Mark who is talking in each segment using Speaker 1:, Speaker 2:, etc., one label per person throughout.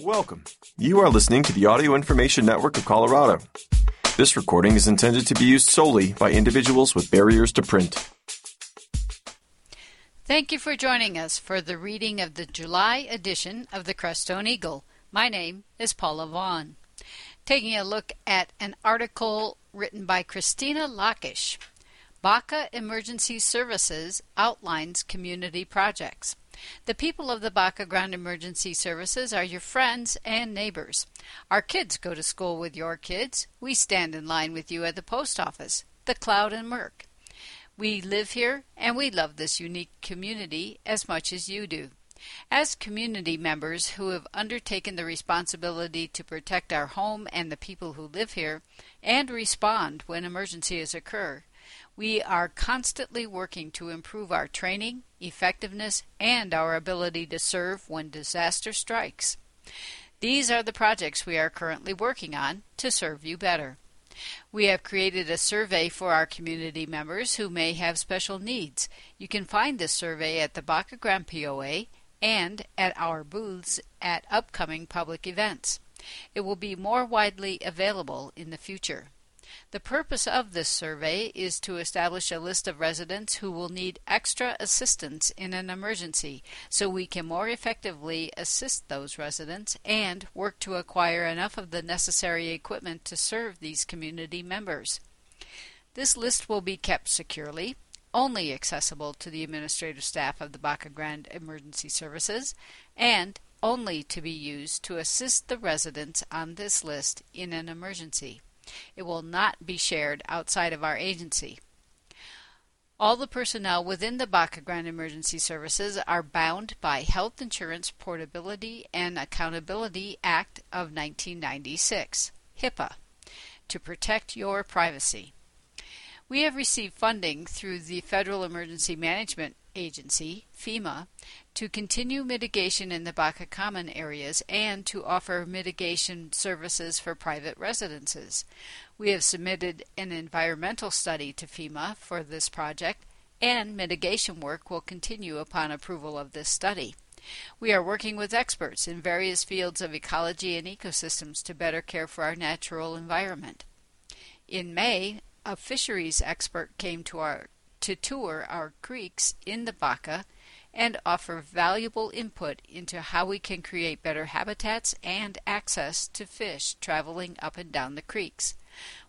Speaker 1: Welcome. You are listening to the Audio Information Network of Colorado. This recording is intended to be used solely by individuals with barriers to print.
Speaker 2: Thank you for joining us for the reading of the July edition of the Crestone Eagle. My name is Paula Vaughn. Taking a look at an article written by Christina Lockish. Baca Emergency Services outlines community projects. The people of the Baca Grande Emergency Services are your friends and neighbors. Our kids go to school with your kids. We stand in line with you at the post office, the Cloud and Merc. We live here and we love this unique community as much as you do. As community members who have undertaken the responsibility to protect our home and the people who live here and respond when emergencies occur, we are constantly working to improve our training, effectiveness, and our ability to serve when disaster strikes. These are the projects we are currently working on to serve you better. We have created a survey for our community members who may have special needs. You can find this survey at the Baca Grande POA and at our booths at upcoming public events. It will be more widely available in the future. The purpose of this survey is to establish a list of residents who will need extra assistance in an emergency so we can more effectively assist those residents and work to acquire enough of the necessary equipment to serve these community members. This list will be kept securely, only accessible to the administrative staff of the Baca Grande Emergency Services, and only to be used to assist the residents on this list in an emergency. It will not be shared outside of our agency. All the personnel within the Baca Grande Emergency Services are bound by Health Insurance Portability and Accountability Act of 1996, HIPAA, to protect your privacy. We have received funding through the Federal Emergency Management Agency, FEMA, to continue mitigation in the Baca Common areas and to offer mitigation services for private residences. We have submitted an environmental study to FEMA for this project, and mitigation work will continue upon approval of this study. We are working with experts in various fields of ecology and ecosystems to better care for our natural environment. In May, a fisheries expert came to our to tour our creeks in the Baca and offer valuable input into how we can create better habitats and access to fish traveling up and down the creeks.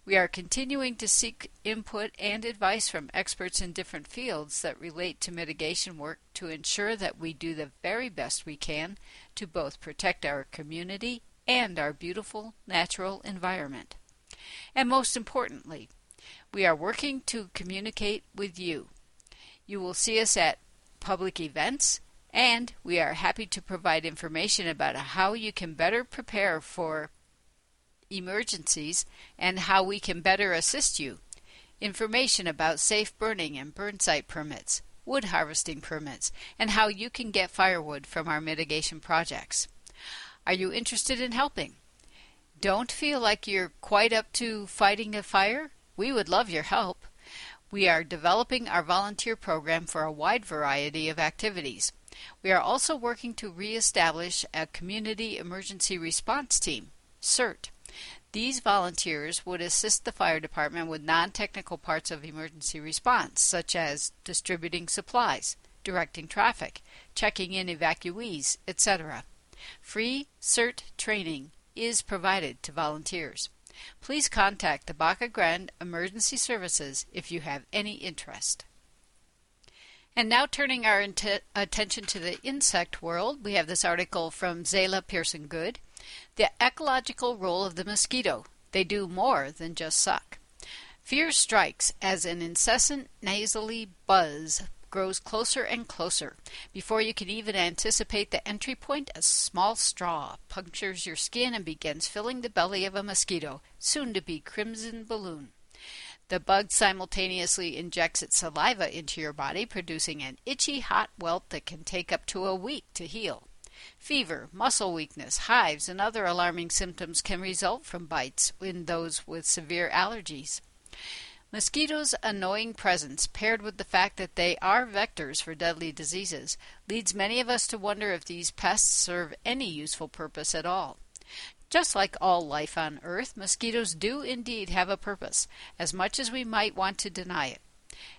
Speaker 2: We are continuing to seek input and advice from experts in different fields that relate to mitigation work to ensure that we do the very best we can to both protect our community and our beautiful natural environment. And most importantly, we are working to communicate with you. You will see us at public events, and we are happy to provide information about how you can better prepare for emergencies and how we can better assist you. Information about safe burning and burn site permits, wood harvesting permits, and how you can get firewood from our mitigation projects. Are you interested in helping? Don't feel like you're quite up to fighting a fire? We would love your help. We are developing our volunteer program for a wide variety of activities. We are also working to reestablish a Community Emergency Response Team, CERT. These volunteers would assist the fire department with non technical parts of emergency response, such as distributing supplies, directing traffic, checking in evacuees, etc. Free CERT training is provided to volunteers. Please contact the Baca Grande Emergency Services if you have any interest. And now turning our int- attention to the insect world, we have this article from Zayla Pearson Good. The ecological role of the mosquito. They do more than just suck. Fear strikes as an incessant nasally buzz grows closer and closer. Before you can even anticipate the entry point, a small straw punctures your skin and begins filling the belly of a mosquito, soon to be crimson balloon. The bug simultaneously injects its saliva into your body, producing an itchy hot welt that can take up to a week to heal. Fever, muscle weakness, hives, and other alarming symptoms can result from bites in those with severe allergies. Mosquitoes' annoying presence, paired with the fact that they are vectors for deadly diseases, leads many of us to wonder if these pests serve any useful purpose at all. Just like all life on Earth, mosquitoes do indeed have a purpose, as much as we might want to deny it.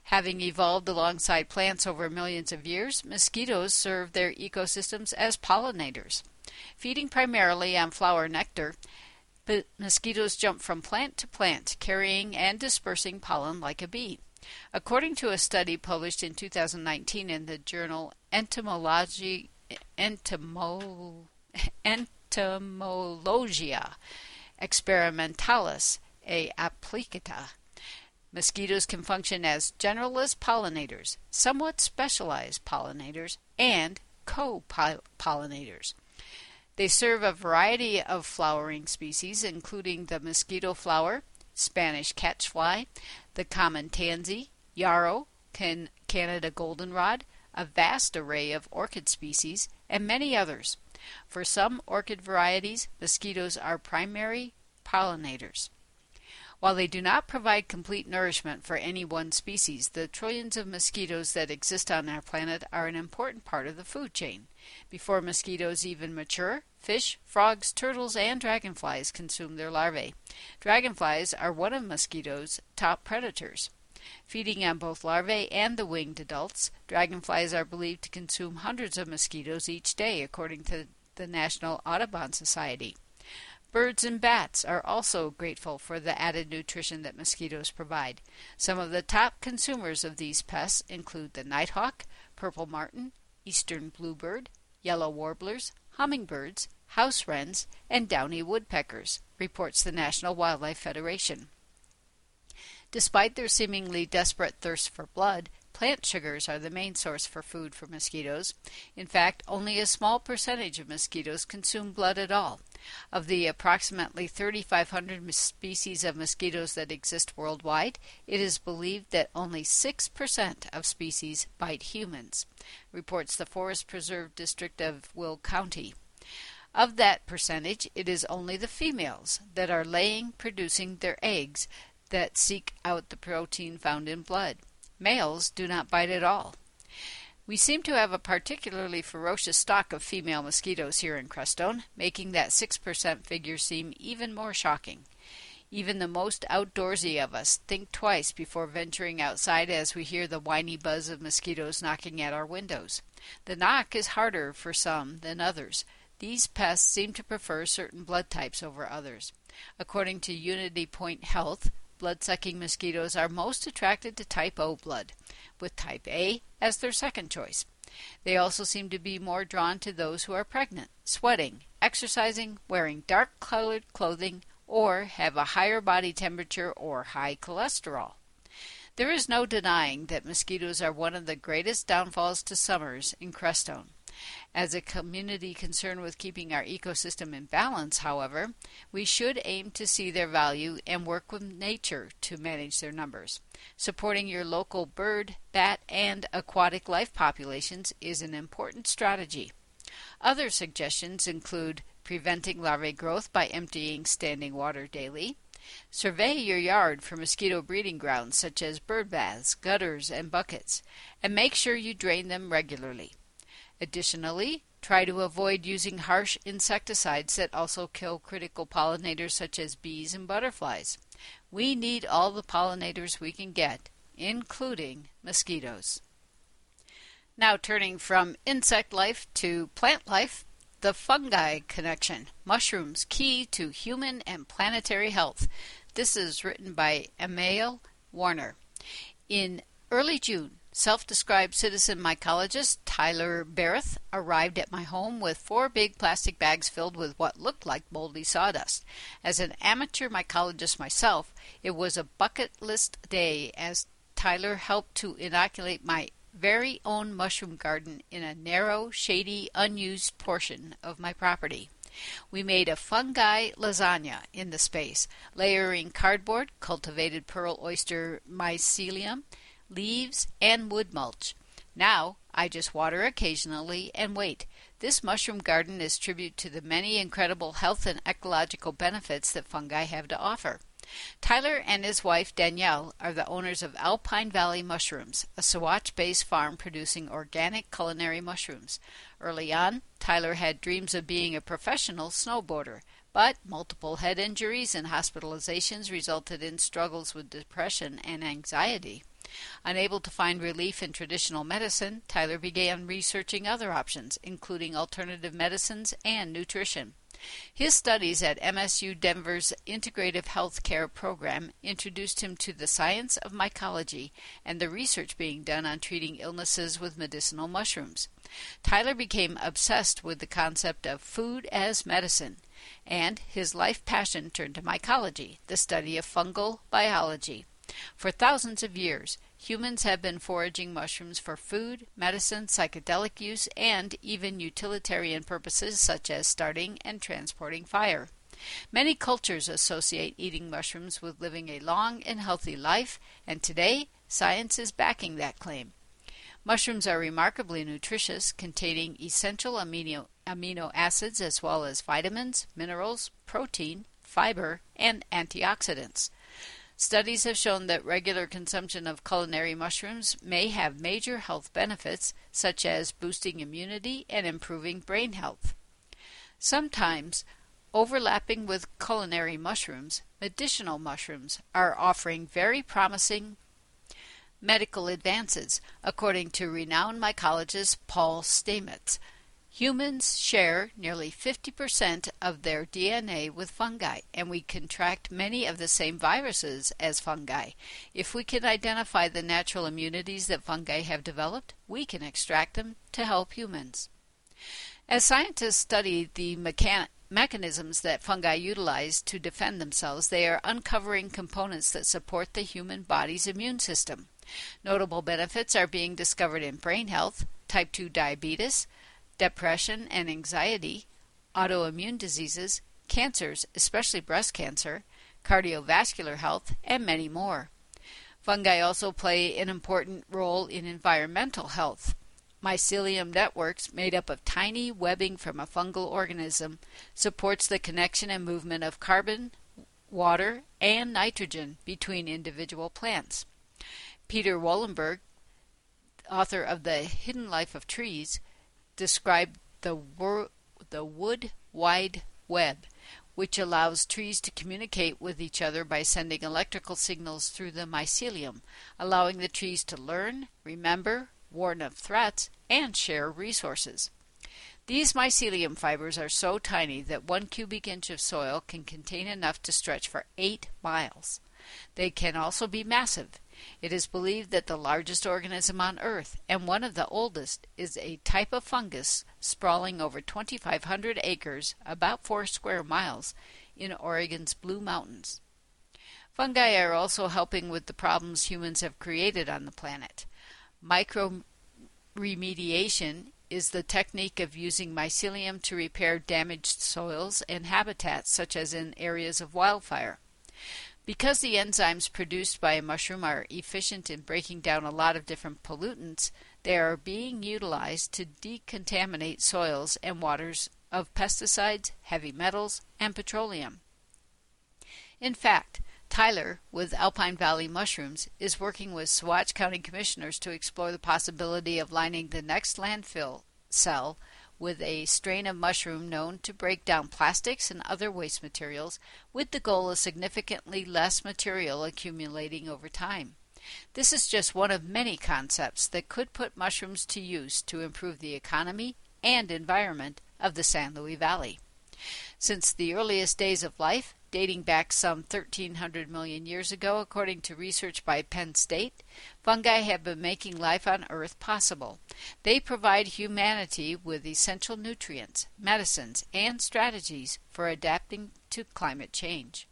Speaker 2: Having evolved alongside plants over millions of years, mosquitoes serve their ecosystems as pollinators. Feeding primarily on flower nectar, but mosquitoes jump from plant to plant, carrying and dispersing pollen like a bee. According to a study published in 2019 in the journal Entomology, Entomo, Entomologia Experimentalis e Applicata, mosquitoes can function as generalist pollinators, somewhat specialized pollinators, and co-pollinators. They serve a variety of flowering species, including the mosquito flower, Spanish catchfly, the common tansy, yarrow, can Canada goldenrod, a vast array of orchid species, and many others. For some orchid varieties, mosquitoes are primary pollinators. While they do not provide complete nourishment for any one species, the trillions of mosquitoes that exist on our planet are an important part of the food chain. Before mosquitoes even mature, fish, frogs, turtles, and dragonflies consume their larvae. Dragonflies are one of mosquitoes' top predators. Feeding on both larvae and the winged adults, dragonflies are believed to consume hundreds of mosquitoes each day, according to the National Audubon Society. Birds and bats are also grateful for the added nutrition that mosquitoes provide. Some of the top consumers of these pests include the nighthawk, purple martin, eastern bluebird, yellow warblers, hummingbirds, house wrens, and downy woodpeckers, reports the National Wildlife Federation. Despite their seemingly desperate thirst for blood, Plant sugars are the main source for food for mosquitoes. In fact, only a small percentage of mosquitoes consume blood at all. Of the approximately 3,500 species of mosquitoes that exist worldwide, it is believed that only 6% of species bite humans, reports the Forest Preserve District of Will County. Of that percentage, it is only the females that are laying, producing their eggs, that seek out the protein found in blood. Males do not bite at all. We seem to have a particularly ferocious stock of female mosquitoes here in Crestone, making that 6% figure seem even more shocking. Even the most outdoorsy of us think twice before venturing outside as we hear the whiny buzz of mosquitoes knocking at our windows. The knock is harder for some than others. These pests seem to prefer certain blood types over others. According to Unity Point Health, blood-sucking mosquitoes are most attracted to type O blood, with type A as their second choice. They also seem to be more drawn to those who are pregnant, sweating, exercising, wearing dark colored clothing, or have a higher body temperature or high cholesterol. There is no denying that mosquitoes are one of the greatest downfalls to summers in Crestone. As a community concerned with keeping our ecosystem in balance, however, we should aim to see their value and work with nature to manage their numbers. Supporting your local bird, bat, and aquatic life populations is an important strategy. Other suggestions include preventing larvae growth by emptying standing water daily, Survey your yard for mosquito breeding grounds such as bird baths, gutters, and buckets, and make sure you drain them regularly. Additionally, try to avoid using harsh insecticides that also kill critical pollinators such as bees and butterflies. We need all the pollinators we can get, including mosquitoes. Now, turning from insect life to plant life, the fungi connection mushrooms key to human and planetary health. This is written by Emil Warner. In early June, Self described citizen mycologist Tyler Barrett arrived at my home with four big plastic bags filled with what looked like moldy sawdust. As an amateur mycologist myself, it was a bucket list day as Tyler helped to inoculate my very own mushroom garden in a narrow, shady, unused portion of my property. We made a fungi lasagna in the space, layering cardboard, cultivated pearl oyster mycelium, leaves, and wood mulch. Now I just water occasionally and wait. This mushroom garden is tribute to the many incredible health and ecological benefits that fungi have to offer. Tyler and his wife Danielle are the owners of Alpine Valley Mushrooms, a Saguache based farm producing organic culinary mushrooms. Early on, Tyler had dreams of being a professional snowboarder, but multiple head injuries and hospitalizations resulted in struggles with depression and anxiety. Unable to find relief in traditional medicine, Tyler began researching other options, including alternative medicines and nutrition. His studies at MSU Denver's Integrative Health Care program introduced him to the science of mycology and the research being done on treating illnesses with medicinal mushrooms. Tyler became obsessed with the concept of food as medicine, and his life passion turned to mycology, the study of fungal biology. For thousands of years, humans have been foraging mushrooms for food, medicine, psychedelic use, and even utilitarian purposes such as starting and transporting fire. Many cultures associate eating mushrooms with living a long and healthy life, and today science is backing that claim. Mushrooms are remarkably nutritious, containing essential amino, amino acids as well as vitamins, minerals, protein, fiber, and antioxidants. Studies have shown that regular consumption of culinary mushrooms may have major health benefits, such as boosting immunity and improving brain health. Sometimes, overlapping with culinary mushrooms, medicinal mushrooms are offering very promising medical advances, according to renowned mycologist Paul Stamets. Humans share nearly 50% of their DNA with fungi, and we contract many of the same viruses as fungi. If we can identify the natural immunities that fungi have developed, we can extract them to help humans. As scientists study the mechan- mechanisms that fungi utilize to defend themselves, they are uncovering components that support the human body's immune system. Notable benefits are being discovered in brain health, type 2 diabetes, depression and anxiety, autoimmune diseases, cancers, especially breast cancer, cardiovascular health, and many more. Fungi also play an important role in environmental health. Mycelium networks, made up of tiny webbing from a fungal organism, supports the connection and movement of carbon, water, and nitrogen between individual plants. Peter Wohlleben, author of The Hidden Life of Trees, described the, wor- the wood wide web, which allows trees to communicate with each other by sending electrical signals through the mycelium, allowing the trees to learn, remember, warn of threats, and share resources. These mycelium fibers are so tiny that one cubic inch of soil can contain enough to stretch for eight miles. They can also be massive. It is believed that the largest organism on Earth, and one of the oldest, is a type of fungus sprawling over 2,500 acres, about 4 square miles, in Oregon's Blue Mountains. Fungi are also helping with the problems humans have created on the planet. Micro remediation is the technique of using mycelium to repair damaged soils and habitats, such as in areas of wildfire. Because the enzymes produced by a mushroom are efficient in breaking down a lot of different pollutants, they are being utilized to decontaminate soils and waters of pesticides, heavy metals, and petroleum. In fact, Tyler, with Alpine Valley Mushrooms, is working with Saguache County Commissioners to explore the possibility of lining the next landfill cell with a strain of mushroom known to break down plastics and other waste materials with the goal of significantly less material accumulating over time. This is just one of many concepts that could put mushrooms to use to improve the economy and environment of the San Luis Valley. Since the earliest days of life, dating back some 1300 million years ago, according to research by Penn State, fungi have been making life on Earth possible. They provide humanity with essential nutrients, medicines, and strategies for adapting to climate change.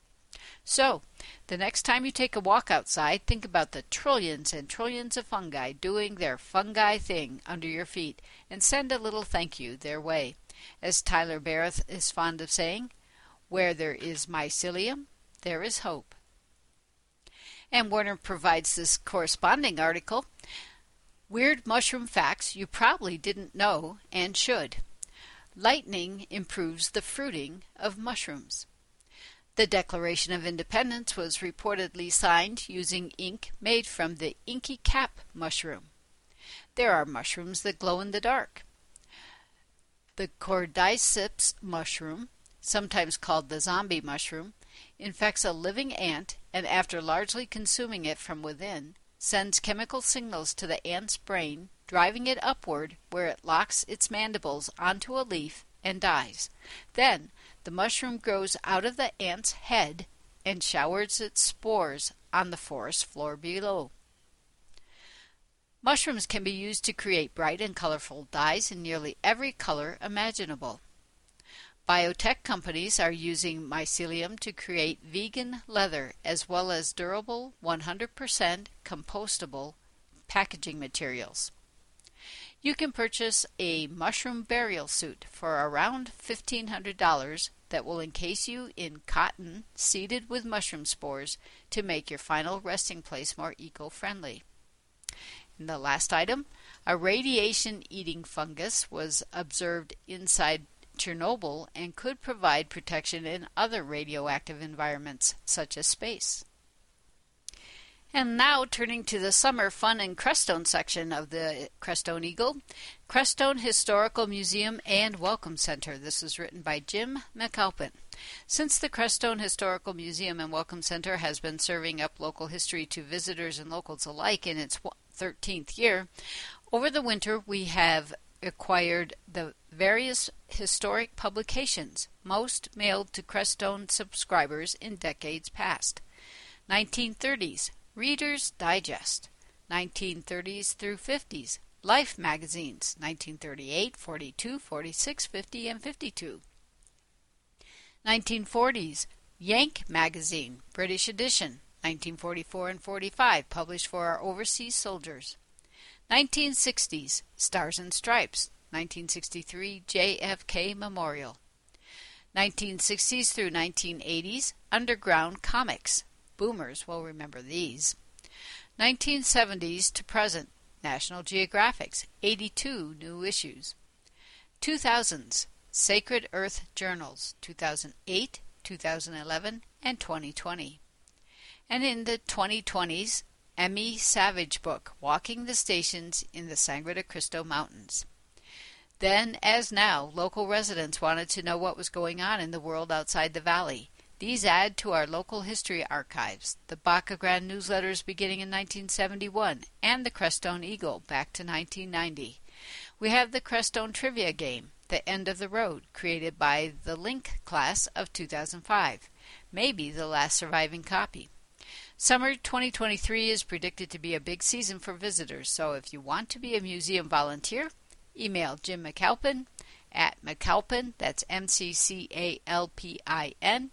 Speaker 2: So, the next time you take a walk outside, think about the trillions and trillions of fungi doing their fungi thing under your feet and send a little thank you their way. As Tyler Barrett is fond of saying, where there is mycelium, there is hope. And Warner provides this corresponding article Weird mushroom facts you probably didn't know and should. Lightning improves the fruiting of mushrooms. The Declaration of Independence was reportedly signed using ink made from the inky cap mushroom. There are mushrooms that glow in the dark. The cordyceps mushroom, sometimes called the zombie mushroom, infects a living ant and after largely consuming it from within, sends chemical signals to the ant's brain, driving it upward where it locks its mandibles onto a leaf and dies. Then the mushroom grows out of the ant's head and showers its spores on the forest floor below. Mushrooms can be used to create bright and colorful dyes in nearly every color imaginable. Biotech companies are using mycelium to create vegan leather as well as durable 100% compostable packaging materials. You can purchase a mushroom burial suit for around $1,500 that will encase you in cotton seeded with mushroom spores to make your final resting place more eco friendly. And the last item a radiation eating fungus was observed inside Chernobyl and could provide protection in other radioactive environments, such as space. And now turning to the summer fun and Crestone section of the Crestone Eagle, Crestone Historical Museum and Welcome Center. This is written by Jim McCalpin. Since the Crestone Historical Museum and Welcome Center has been serving up local history to visitors and locals alike in its 13th year, over the winter we have acquired the various historic publications, most mailed to Crestone subscribers in decades past. 1930s, Reader's Digest, 1930s through 50s, Life magazines, 1938, 42, 46, 50, and 52. 1940s, Yank magazine, British edition, 1944 and 45, published for our overseas soldiers. 1960s, Stars and Stripes, 1963, JFK Memorial. 1960s through 1980s, Underground Comics. Boomers will remember these. 1970s to present, National Geographic's 82 new issues. 2000s, Sacred Earth Journals, 2008, 2011, and 2020. And in the 2020s, Emmy Savage book, Walking the Stations in the Sangre de Cristo Mountains. Then, as now, local residents wanted to know what was going on in the world outside the valley. These add to our local history archives, the Baca Grande newsletters beginning in 1971, and the Crestone Eagle back to 1990. We have the Crestone Trivia Game, The End of the Road, created by the Link class of 2005, maybe the last surviving copy. Summer 2023 is predicted to be a big season for visitors, so if you want to be a museum volunteer, email Jim McCalpin at McCalpin, that's M C C A L P I N,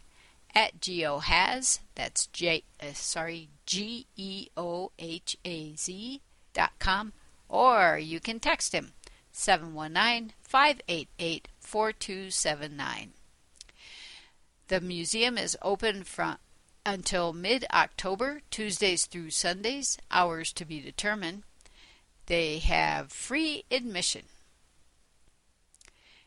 Speaker 2: at geohaz, that's J, uh, sorry, G E O H A Z dot com, or you can text him 719 588 4279. The museum is open from until mid October, Tuesdays through Sundays, hours to be determined. They have free admission.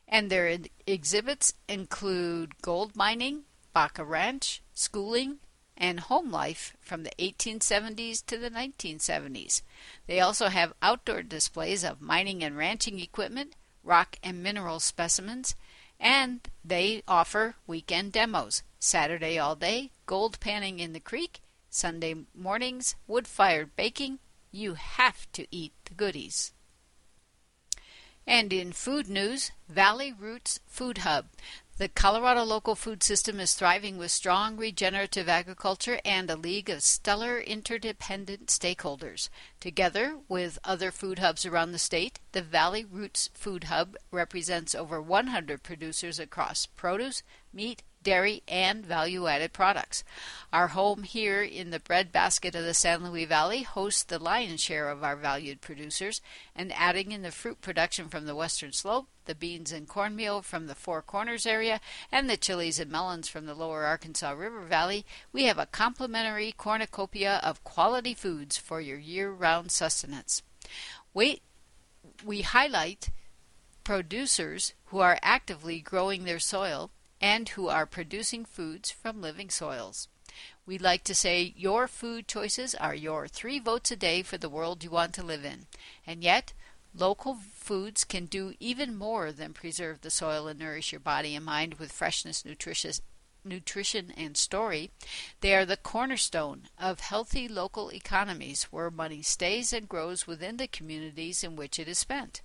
Speaker 2: And their exhibits include gold mining, Baca Ranch, schooling, and home life from the 1870s to the 1970s. They also have outdoor displays of mining and ranching equipment, rock and mineral specimens, and they offer weekend demos. Saturday all day, gold panning in the creek, Sunday mornings, wood fired baking. You have to eat the goodies. And in food news, Valley Roots Food Hub. The Colorado local food system is thriving with strong regenerative agriculture and a league of stellar interdependent stakeholders. Together with other food hubs around the state, the Valley Roots Food Hub represents over 100 producers across produce, meat, dairy, and value added products. Our home here in the breadbasket of the San Luis Valley hosts the lion's share of our valued producers, and adding in the fruit production from the western slope, the beans and cornmeal from the Four Corners area, and the chilies and melons from the lower Arkansas River Valley, we have a complementary cornucopia of quality foods for your year round sustenance. We, we highlight producers who are actively growing their soil and who are producing foods from living soils. We like to say your food choices are your three votes a day for the world you want to live in. And yet, local foods can do even more than preserve the soil and nourish your body and mind with freshness, nutritious, nutrition, and story. They are the cornerstone of healthy local economies where money stays and grows within the communities in which it is spent.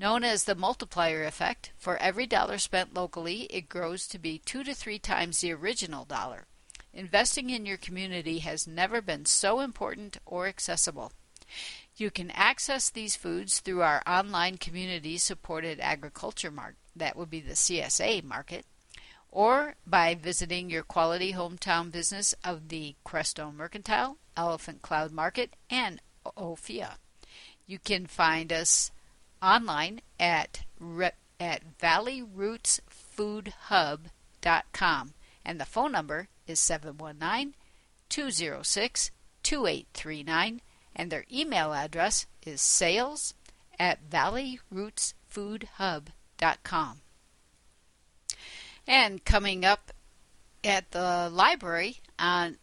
Speaker 2: Known as the multiplier effect, for every dollar spent locally, it grows to be two to three times the original dollar. Investing in your community has never been so important or accessible. You can access these foods through our online community supported agriculture market, that would be the CSA market, or by visiting your quality hometown business of the Crestone Mercantile, Elephant Cloud Market, and Ophia. You can find us online at at valleyrootsfoodhub.com and the phone number is 719 206 2839 and their email address is sales at valleyrootsfoodhub.com. And coming up at the library on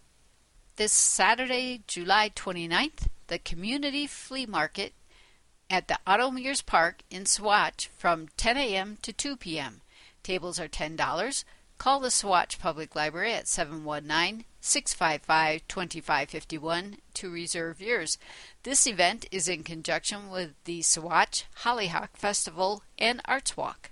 Speaker 2: this Saturday, July 29th, the Community Flea Market at the Otto Mears Park in Saguache from 10 a.m. to 2 p.m. Tables are $10. Call the Saguache Public Library at 719 655 2551 to reserve yours. This event is in conjunction with the Saguache Hollyhock Festival and Arts Walk.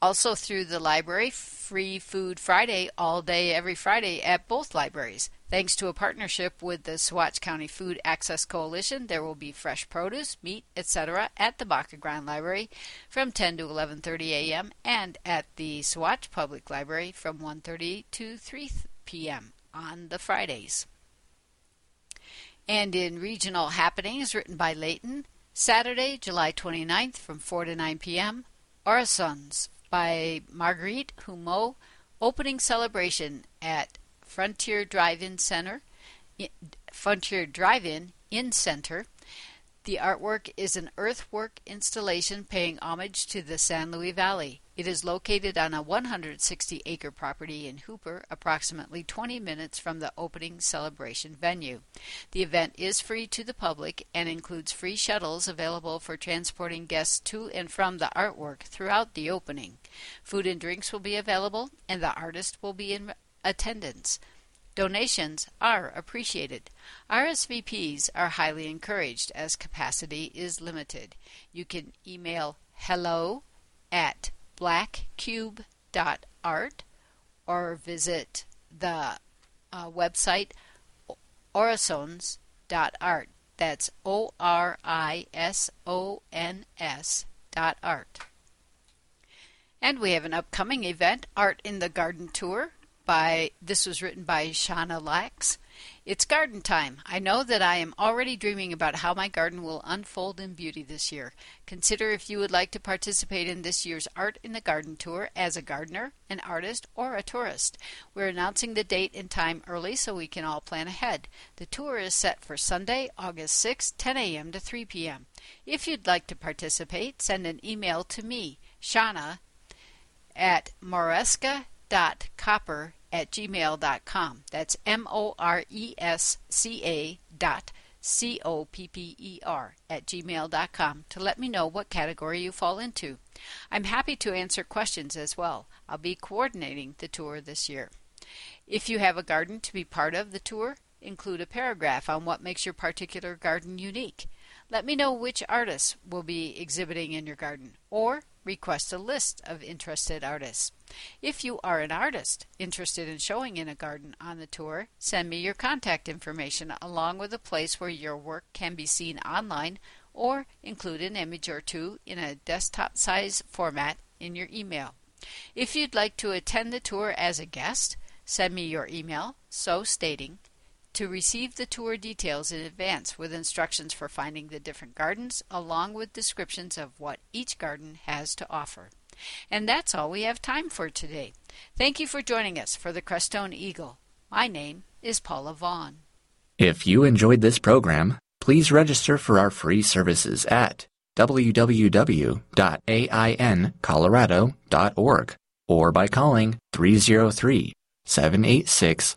Speaker 2: Also through the library, Free Food Friday all day every Friday at both libraries. Thanks to a partnership with the Saguache County Food Access Coalition, there will be fresh produce, meat, etc. at the Baca Grande Library from 10 to 11:30 a.m. and at the Saguache Public Library from 1:30 to 3 p.m. on the Fridays. And in regional happenings written by Leighton, Saturday, July 29th from 4 to 9 p.m. Orisons by Marguerite Humeau opening celebration at Frontier Drive-In Center, Frontier Drive-In in Center. The artwork is an earthwork installation paying homage to the San Luis Valley. It is located on a 160 acre property in Hooper, approximately 20 minutes from the opening celebration venue. The event is free to the public and includes free shuttles available for transporting guests to and from the artwork throughout the opening. Food and drinks will be available, and the artist will be in attendance. Donations are appreciated. RSVPs are highly encouraged as capacity is limited. You can email hello at blackcube.art or visit the uh, website orisons.art. That's O R I S O N S dot art. And we have an upcoming event, Art in the Garden Tour, by this was written by Shauna Lax. It's garden time. I know that I am already dreaming about how my garden will unfold in beauty this year. Consider if you would like to participate in this year's Art in the Garden tour as a gardener, an artist, or a tourist. We're announcing the date and time early so we can all plan ahead. The tour is set for Sunday, August 6, 10 a.m. to 3 p.m. If you'd like to participate, send an email to me, Shauna, at moresca.copper at gmail.com. That's M O R E S C A dot C O P P E R at gmail.com to let me know what category you fall into. I'm happy to answer questions as well. I'll be coordinating the tour this year. If you have a garden to be part of the tour, include a paragraph on what makes your particular garden unique. Let me know which artists will be exhibiting in your garden, or request a list of interested artists. If you are an artist interested in showing in a garden on the tour, send me your contact information along with a place where your work can be seen online or include an image or two in a desktop size format in your email. If you'd like to attend the tour as a guest, send me your email, so stating, to receive the tour details in advance with instructions for finding the different gardens along with descriptions of what each garden has to offer. And that's all we have time for today. Thank you for joining us for the Crestone Eagle. My name is Paula Vaughn.
Speaker 3: If you enjoyed this program, please register for our free services at www.aincolorado.org or by calling 303 786